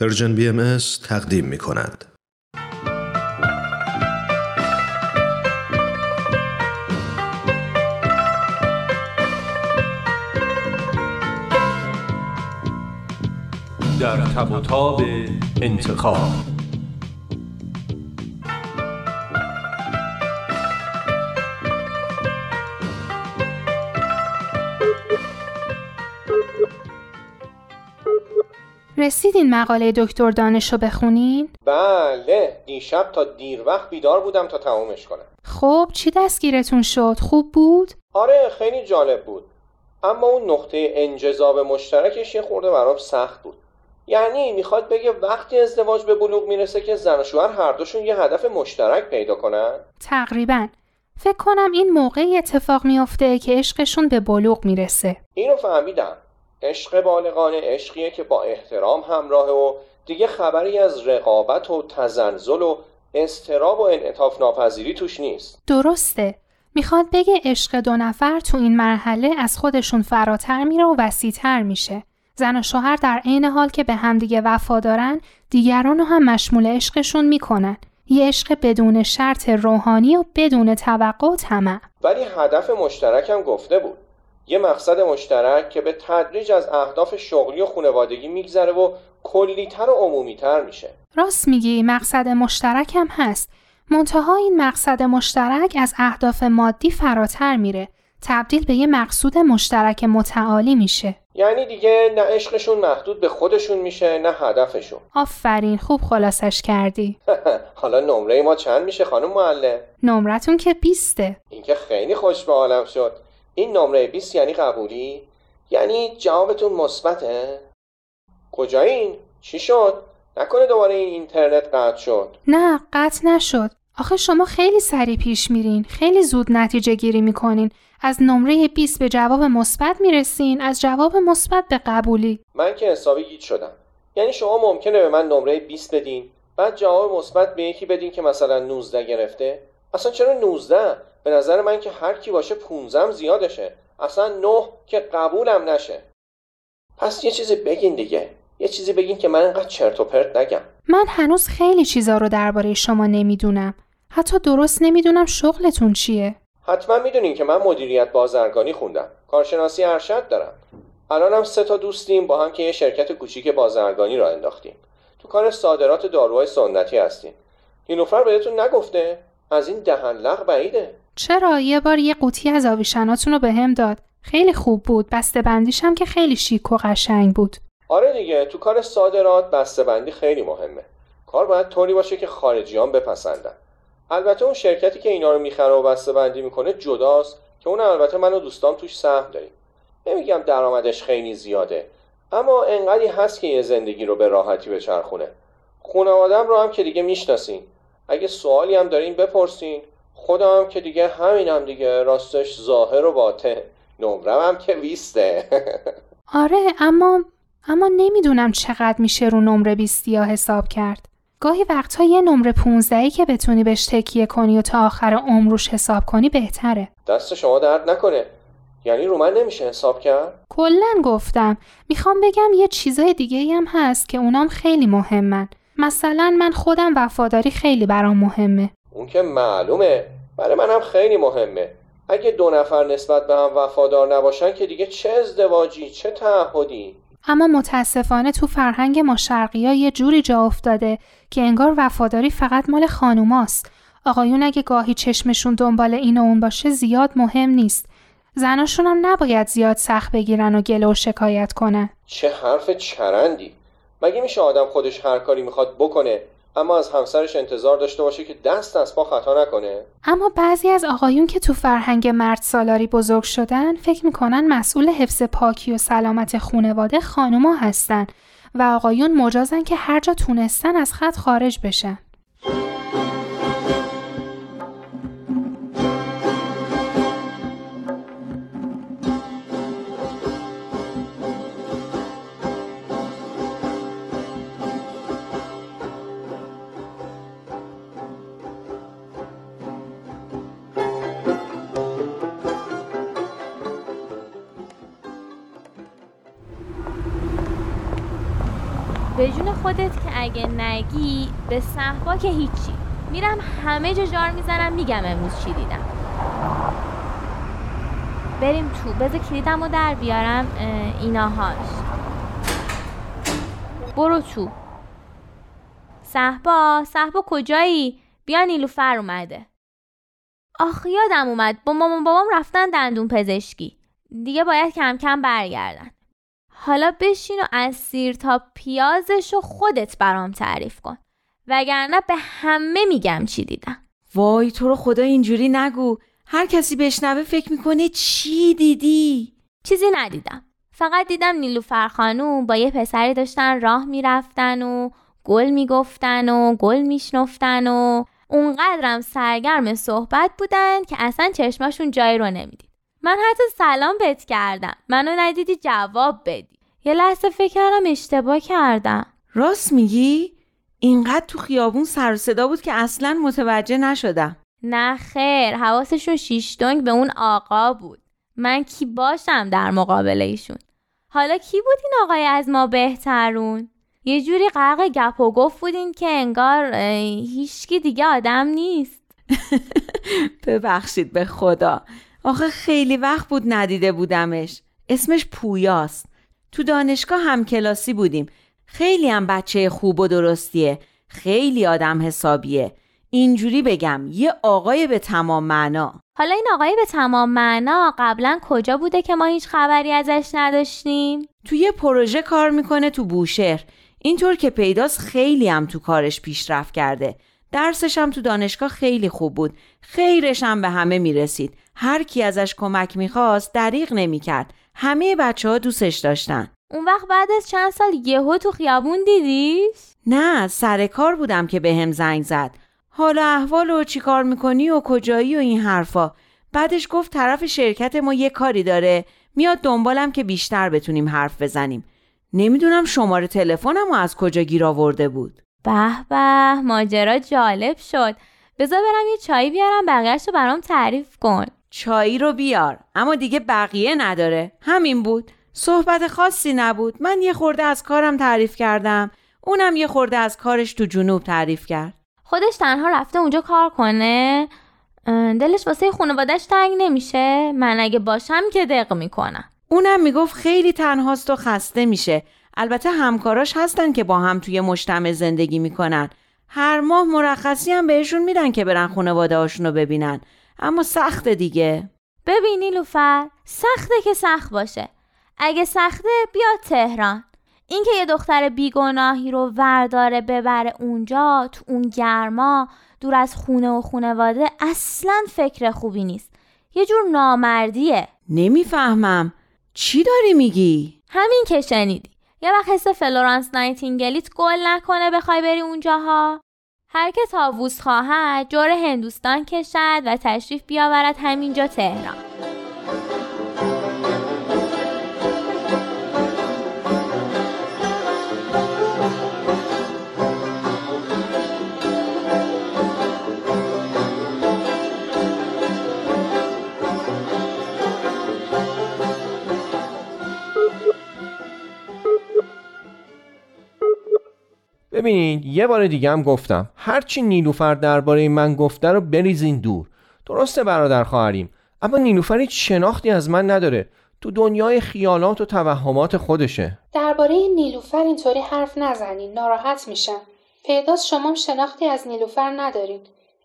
پرژن بی ام تقدیم می کند. در تب انتخاب رسیدین مقاله دکتر دانش رو بخونین؟ بله دیشب تا دیر وقت بیدار بودم تا تمومش کنم. خب چی دستگیرتون شد؟ خوب بود؟ آره خیلی جالب بود. اما اون نقطه انجذاب مشترکش یه خورده برام سخت بود. یعنی می‌خواد بگه وقتی ازدواج به بلوغ می‌رسه که زن و شوهر هر دوشون یه هدف مشترک پیدا کنن؟ تقریبا. فکر کنم این موقعی اتفاق میافته که عشقشون به بلوغ می‌رسه. اینو فهمیدم. عشق بالغانه عشقیه که با احترام همراهه و دیگه خبری از رقابت و تزلزل و استراب و انعطاف ناپذیری توش نیست. درسته. می‌خواد بگه عشق دو نفر تو این مرحله از خودشون فراتر میره و وسیعتر میشه. زن و شوهر در عین حال که به همدیگه وفا دارن دیگران رو هم مشمول عشقشون می‌کنن. یه عشق بدون شرط روحانی و بدون توقع و طمع. ولی هدف مشترکم گفته بود. یه مقصد مشترک که به تدریج از اهداف شغلی و خانوادگی میگذره و کلیتر و عمومیتر میشه. راست میگی مقصد مشترک هم هست. منتها این مقصد مشترک از اهداف مادی فراتر میره. تبدیل به یه مقصود مشترک متعالی میشه. یعنی دیگه نه عشقشون محدود به خودشون میشه نه هدفشون. آفرین خوب خلاصش کردی. حالا نمره ما چند میشه خانم معلم؟ نمرتون که بیسته. این که خیلی خوش به عالم شد. این نمره 20 یعنی قبولی؟ یعنی جوابتون مثبته؟ کجایین چی شد؟ نکنه دوباره این اینترنت قطع شد. نه قطع نشد. آخه شما خیلی سریع پیش میرین. خیلی زود نتیجه گیری می‌کنین. از نمره 20 به جواب مثبت می‌رسین. از جواب مثبت به قبولی. من که حسابی گیج شدم. یعنی شما ممکنه به من نمره 20 بدین بعد جواب مثبت به یکی بدین که مثلا 19 گرفته. اصلا چرا 19 به نظر من که هر کی باشه 15 زیادشه. اصلا 9 که قبولم نشه. پس یه چیزی بگین دیگه. یه چیزی بگین که من انقدر چرت و پرت نگم. من هنوز خیلی چیزا رو درباره شما نمی‌دونم. حتی درست نمی‌دونم شغلتون چیه. حتما می‌دونین که من مدیریت بازرگانی خوندم. کارشناسی ارشد دارم. الانم سه تا دوستیم با هم که یه شرکت کوچیک بازرگانی را انداختیم. تو کار صادرات داروهای سنتی هستیم. نیلوفر بهتون نگفته؟ از این دهن لغ بعیده. چرا یه بار یه قوطی از آویشناتون رو به هم داد؟ خیلی خوب بود. بسته بندیشم که خیلی شیک و قشنگ بود. آره دیگه تو کار صادرات بسته بندی خیلی مهمه. کار باید طوری باشه که خارجیان بپسندن. البته اون شرکتی که اینا رو می‌خره و بسته بندی می‌کنه جداست که اون البته من و دوستام توش سهم داریم. نمیگم درآمدش خیلی زیاده اما انقدری هست که یه زندگی رو به راحتی بچرخونه. خانوادم رو هم که دیگه می‌شناسین. اگه سوالی هم دارین بپرسین. خودم که دیگه همینم دیگه راستش ظاهر و باطن نمرم هم که ویسته آره اما اما نمی‌دونم چقدر میشه رو نمره بیستیا حساب کرد گاهی وقتها یه نمره 15 که بتونی بهش تکیه کنی و تا آخر عمر روش حساب کنی بهتره. دست شما درد نکنه. یعنی رو من نمیشه حساب کرد؟ کلا گفتم. می‌خوام بگم یه چیزای دیگه هم هست که اونام خیلی مهمن. مثلا من خودم وفاداری خیلی برام مهمه. اون که معلومه. برای منم خیلی مهمه. اگه دو نفر نسبت به هم وفادار نباشن که دیگه چه ازدواجی چه تعهدی اما متاسفانه تو فرهنگ ما شرقی ها یه جوری جا افتاده که انگار وفاداری فقط مال خانوماست. آقایون اگه گاهی چشمشون دنبال این و اون باشه زیاد مهم نیست. زناشون هم نباید زیاد سخت بگیرن و گله و شکایت کنن. چه حرف چرندی. مگه میشه آدم خودش هر کاری می‌خواد بکنه اما از همسرش انتظار داشته باشه که دست از پا خطا نکنه. اما بعضی از آقایون که تو فرهنگ مرد سالاری بزرگ شدن فکر می‌کنن مسئول حفظ پاکی و سلامت خونواده خانوما هستن و آقایون مجازن که هر جا تونستن از خط خارج بشن. خودت که اگه نگی به صحبا که هیچی. میرم همه جا جار می‌زنم میگم امروز چی دیدم. بریم تو. بذار کلیدم رو در بیارم ایناهاش. برو تو. صحبا صحبا کجایی؟ بیا نیلوفر اومده. آخ یادم اومد. با مامان بابام رفتن دندون پزشکی. دیگه باید کم کم برگردن. حالا بشین و از سیر تا پیازش رو خودت برام تعریف کن. وگرنه به همه میگم چی دیدم. وای تو رو خدا اینجوری نگو. هر کسی بشنوه فکر می‌کنه چی دیدی؟ چیزی ندیدم. فقط دیدم نیلوفر خانوم با یه پسری داشتن راه می‌رفتن و گل می‌گفتن و گل میشنفتن و اونقدرم سرگرم صحبت بودن که اصلا چشماشون جایی رو نمی‌دید. من حتی سلام بهت کردم. منو ندیدی جواب بدی. یه لحظه فکر کردم اشتباه کردم. راست میگی؟ اینقدر تو خیابون سر صدا بود که اصلا متوجه نشدم. نه خیر حواسشون شیش دنگ به اون آقا بود. من کی باشم در مقابل ایشون؟ حالا کی بود این آقای از ما بهترون؟ یه جوری غرق گپ و گفت بودین که انگار هیچکی دیگه آدم نیست. ببخشید به خدا. آخه خیلی وقت بود ندیده بودمش. اسمش پویاست. تو دانشگاه هم کلاسی بودیم. خیلی هم بچه خوب و درستیه. خیلی آدم حسابیه. اینجوری بگم یه آقای به تمام معنا. حالا این آقای به تمام معنا قبلا کجا بوده که ما هیچ خبری ازش نداشتیم؟ تو یه پروژه کار می‌کنه تو بوشهر. اینطور که پیداست خیلی هم تو کارش پیشرفت کرده. درسش هم تو دانشگاه خیلی خوب بود. خیرش هم به همه می‌رسید. هر کی ازش کمک می‌خواست دریغ نمی‌کرد. همه بچه ها دوستش داشتن. اون وقت بعد از چند سال یهو تو خیابون دیدیش؟ نه سر کار بودم که به هم زنگ زد. حالا احوال و چی کار می‌کنی و کجایی و این حرفا. بعدش گفت طرف شرکت ما یه کاری داره. میاد دنبالم که بیشتر بتونیم حرف بزنیم. نمی‌دونم شماره تلفنم از کجا گیر آورده بود. به به ماجرا جالب شد. بذار برم یه چایی بیارم بقیهش رو برام تعریف کن. چایی رو بیار اما دیگه بقیه نداره. همین بود. صحبت خاصی نبود. من یه خورده از کارم تعریف کردم. اونم یه خورده از کارش تو جنوب تعریف کرد. خودش تنها رفته اونجا کار کنه. دلش واسه خانوادش تنگ نمیشه. من اگه باشم که دق می‌کنم. اونم می‌گفت خیلی تنهاست و خسته میشه. البته همکاراش هستن که با هم توی مجتمع زندگی می‌کنن. هر ماه مرخصی هم بهشون میدن که برن خانواده رو ببینن. اما سخته دیگه. ببینی لوفر سخته که سخت باشه. اگه سخته بیا تهران. اینکه یه دختر بیگناهی رو ورداره ببره اونجا تو اون گرما دور از خونه و خونواده اصلا فکر خوبی نیست. یه جور نامردیه. نمی‌فهمم. چی داری میگی؟ همین که شنیدی. یه وقت حس فلورانس نایتینگلیت گل نکنه بخوای بری اونجاها. هر که طاووس خواهد جور هندوستان کشد و تشریف بیاورد همینجا تهران. ببینید یه بار دیگه هم گفتم هرچی نیلوفر درباره من گفته رو بریزین دور. درسته برادر خواهریم اما نیلوفر هیچ شناختی از من نداره. تو دنیای خیالات و توهمات خودشه. درباره نیلوفر اینطوری حرف نزنین ناراحت میشم. پیداست شما شناختی از نیلوفر ندارین.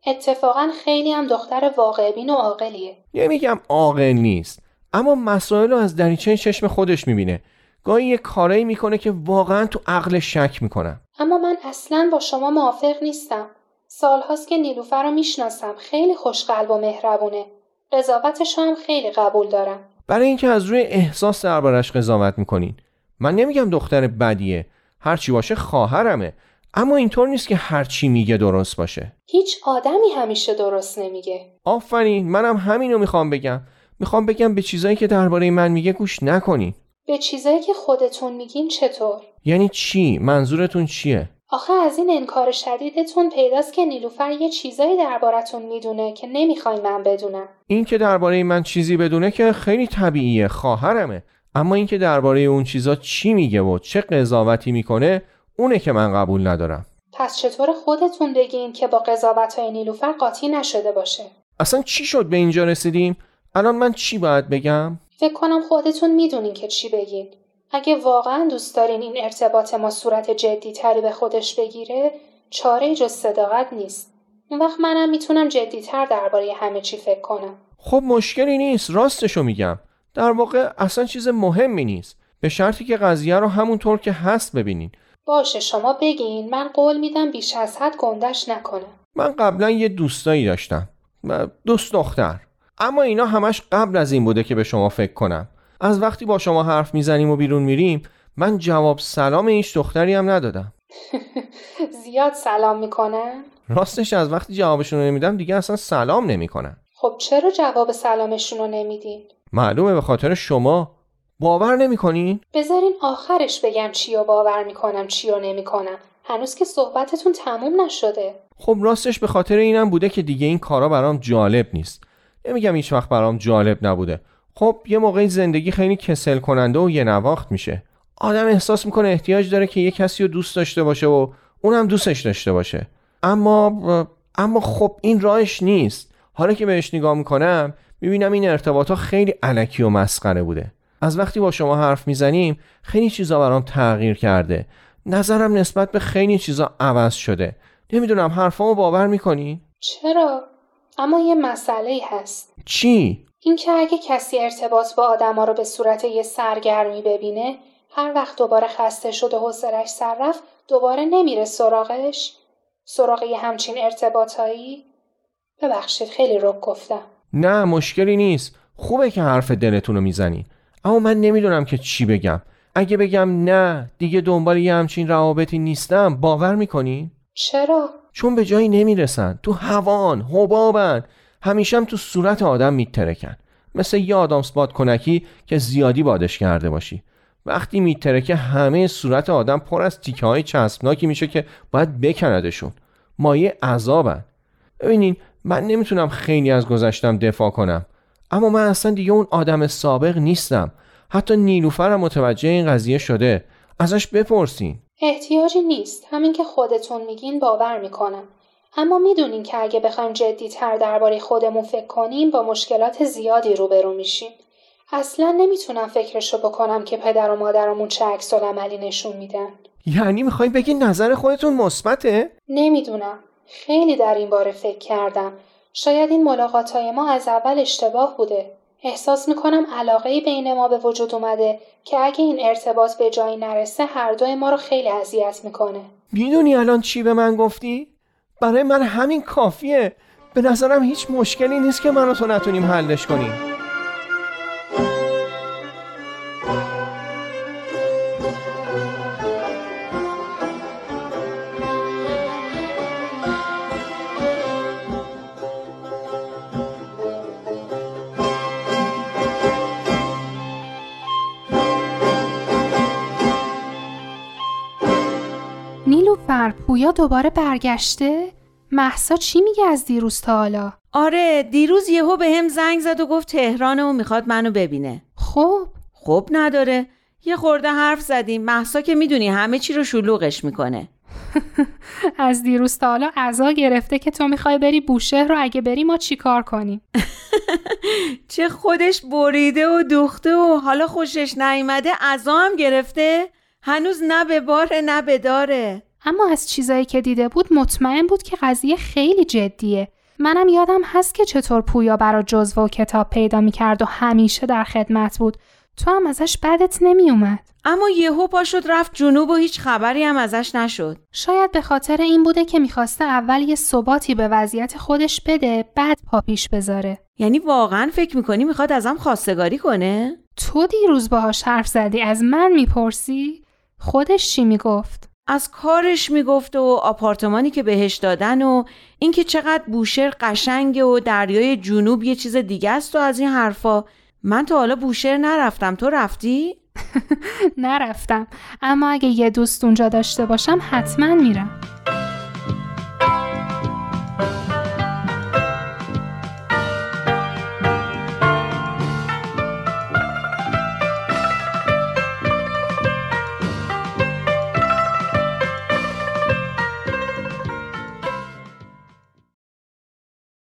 اتفاقا خیلی هم دختر واقعبین و عاقلیه. نمیگم عاقل نیست اما مسائل رو از دریچه چشم خودش می‌بینه. گاهی یه کارایی می‌کنه که واقعا تو عقلش شک می‌کنم. اما من اصلا با شما موافق نیستم. سالهاست که نیلوفر رو می‌شناسم. خیلی خوشقلب و مهربونه. قضاوتش هم خیلی قبول دارم. برای اینکه از روی احساس دربارش قضاوت می‌کنین. من نمیگم دختر بدیه. هرچی باشه خواهرمه. اما اینطور نیست که هرچی میگه درست باشه. هیچ آدمی همیشه درست نمیگه. آفرین. منم همینو می‌خوام بگم. می‌خوام بگم به چیزایی که درباره من میگه گوش نکنین. به چیزایی که خودتون میگین چطور؟ یعنی چی؟ منظورتون چیه؟ آخه از این انکار شدیدتون پیداست که نیلوفر یه چیزایی دربارتون می‌دونه که نمی‌خوای من بدونم. این که درباره من چیزی بدونه که خیلی طبیعیه خواهرمه. اما اینکه درباره اون چیزا چی میگه و چه قضاوتی می‌کنه اونه که من قبول ندارم. پس چطور خودتون بگین که با قضاوت های نیلوفر قاطی نشده باشه؟ اصلا چی شد به اینجا رسیدیم؟ الان من چی باید بگم؟ فکر کنم خودتون می‌دونین که چی بگین. اگه واقعا دوست دارین این ارتباط ما صورت جدی تری به خودش بگیره چاره جز صداقت نیست. اون وقت منم می‌تونم جدیتر درباره همه چی فکر کنم. خب مشکلی نیست راستشو میگم. در واقع اصلا چیز مهمی نیست. به شرطی که قضیه رو همونطور که هست ببینین. باشه شما بگین. من قول میدم بیش از حد گندش نکنم. من قبلا یه دوستایی داشتم. دوست دختر. اما اینا همش قبل از این بوده که به شما فکر کنم. از وقتی با شما حرف می‌زنیم و بیرون میریم من جواب سلام هیچ دختری هم ندادم. زیاد سلام می‌کنن؟ راستش از وقتی جوابشون رو نمیدم دیگه اصلا سلام نمی‌کنن. خب چرا جواب سلامشون رو نمیدین؟ معلومه به خاطر شما. باور نمی‌کنین؟ بذارین آخرش بگم چی رو باور می‌کنم چی رو نمی‌کنم. هنوز که صحبتتون تموم نشده. خب راستش به خاطر اینم بوده که دیگه این کارا برام جالب نیست. نمیگم هیچ وقت برام جالب نبوده. خب یه موقعی زندگی خیلی کسل کننده و یه نواخت میشه. آدم احساس می‌کنه احتیاج داره که یه کسی رو دوست داشته باشه و اونم دوستش داشته باشه. اما اما خب این راهش نیست. حالا که بهش نگاه می‌کنم می‌بینم این ارتباط ها خیلی علکی و مسخره بوده. از وقتی با شما حرف می‌زنیم خیلی چیزا برام تغییر کرده. نظرم نسبت به خیلی چیزا عوض شده. نمی‌دونم حرفامو باور می‌کنی؟ چرا؟ اما یه مسئله هست. چی؟ اینکه اگه کسی ارتباط با آدما رو به صورت یه سرگرمی ببینه هر وقت دوباره خسته شد و حوصلش سر رفت دوباره نمیره سراغش. سراغ یه همچین ارتباطایی؟ ببخشید خیلی رک گفتم. نه مشکلی نیست. خوبه که حرف دلتون رو می‌زنی. اما من نمی‌دونم که چی بگم. اگه بگم نه دیگه دنبال یه همچین روابطی نیستم. باور می‌کنی؟ چرا؟ چون به جایی نمی‌رسن. تو هوان حبابن. همیشم تو صورت آدم میترکن. مثل یه آدامس باد کنکی که زیادی بادش کرده باشی. وقتی میترکه همه صورت آدم پر از تیکه های چسبناکی میشه که باید بکندشون. مایه عذابن. ببینین من نمی‌تونم خیلی از گذشتم دفاع کنم. اما من اصلا دیگه اون آدم سابق نیستم. حتی نیلوفرم متوجه این قضیه شده. ازش بپرسین. احتیاجی نیست. همین که خودتون میگین باور می‌کنم. اما می‌دونین که اگه بخوایم جدیتر درباره خودمون فکر کنیم با مشکلات زیادی روبرو میشیم. اصلا نمی‌تونم فکرشو بکنم که پدر و مادرمون چه عکس عملی نشون میدن. یعنی می‌خوای بگی نظر خودتون مثبته؟ نمی‌دونم. خیلی در این باره فکر کردم. شاید این ملاقات های ما از اول اشتباه بوده. احساس می‌کنم علاقه بین ما به وجود اومده که اگه این ارتباط به جایی نرسه هر دوی ما رو خیلی اذیت می‌کنه. می‌دونی الان چی به من گفتی؟ برای من همین کافیه به نظرم هیچ مشکلی نیست که من و تو نتونیم حلش کنیم نیلوفر پویا دوباره برگشته؟ محسا چی میگه از دیروز تا حالا؟ آره دیروز یهو به هم زنگ زد و گفت تهرانه و می‌خواد منو ببینه. خب؟ خب نداره. یه خورده حرف زدیم. محسا که می‌دونی همه چی رو شلوغش می‌کنه. از دیروز تا حالا عزا گرفته که تو می‌خوای بری بوشهر رو اگه بری ما چیکار کنیم؟ چه خودش بریده و دوخته و حالا خوشش نیامده عزا هم گرفته. هنوز نه به باره نه به داره. اما از چیزایی که دیده بود مطمئن بود که قضیه خیلی جدیه. منم یادم هست که چطور پویا برا جزوه و کتاب پیدا می‌کرد و همیشه در خدمت بود. تو هم ازش بدت نمیومد اما یهو پا شد رفت جنوب و هیچ خبری هم ازش نشد. شاید به خاطر این بوده که می‌خواسته اول یه ثباتی به وضعیت خودش بده بعد پا پیش بذاره. یعنی واقعا فکر می‌کنی می‌خواد ازم خواستگاری کنه؟ تو دیروز باهاش حرف زدی از من می‌پرسی؟ خودش چی می‌گفت؟ از کارش می‌گفت و آپارتمانی که بهش دادن و اینکه چقدر بوشهر قشنگه و دریای جنوب یه چیز دیگه است و از این حرفا. من تا حالا بوشهر نرفتم. تو رفتی؟ نرفتم. اما اگه یه دوست اونجا داشته باشم حتما میرم.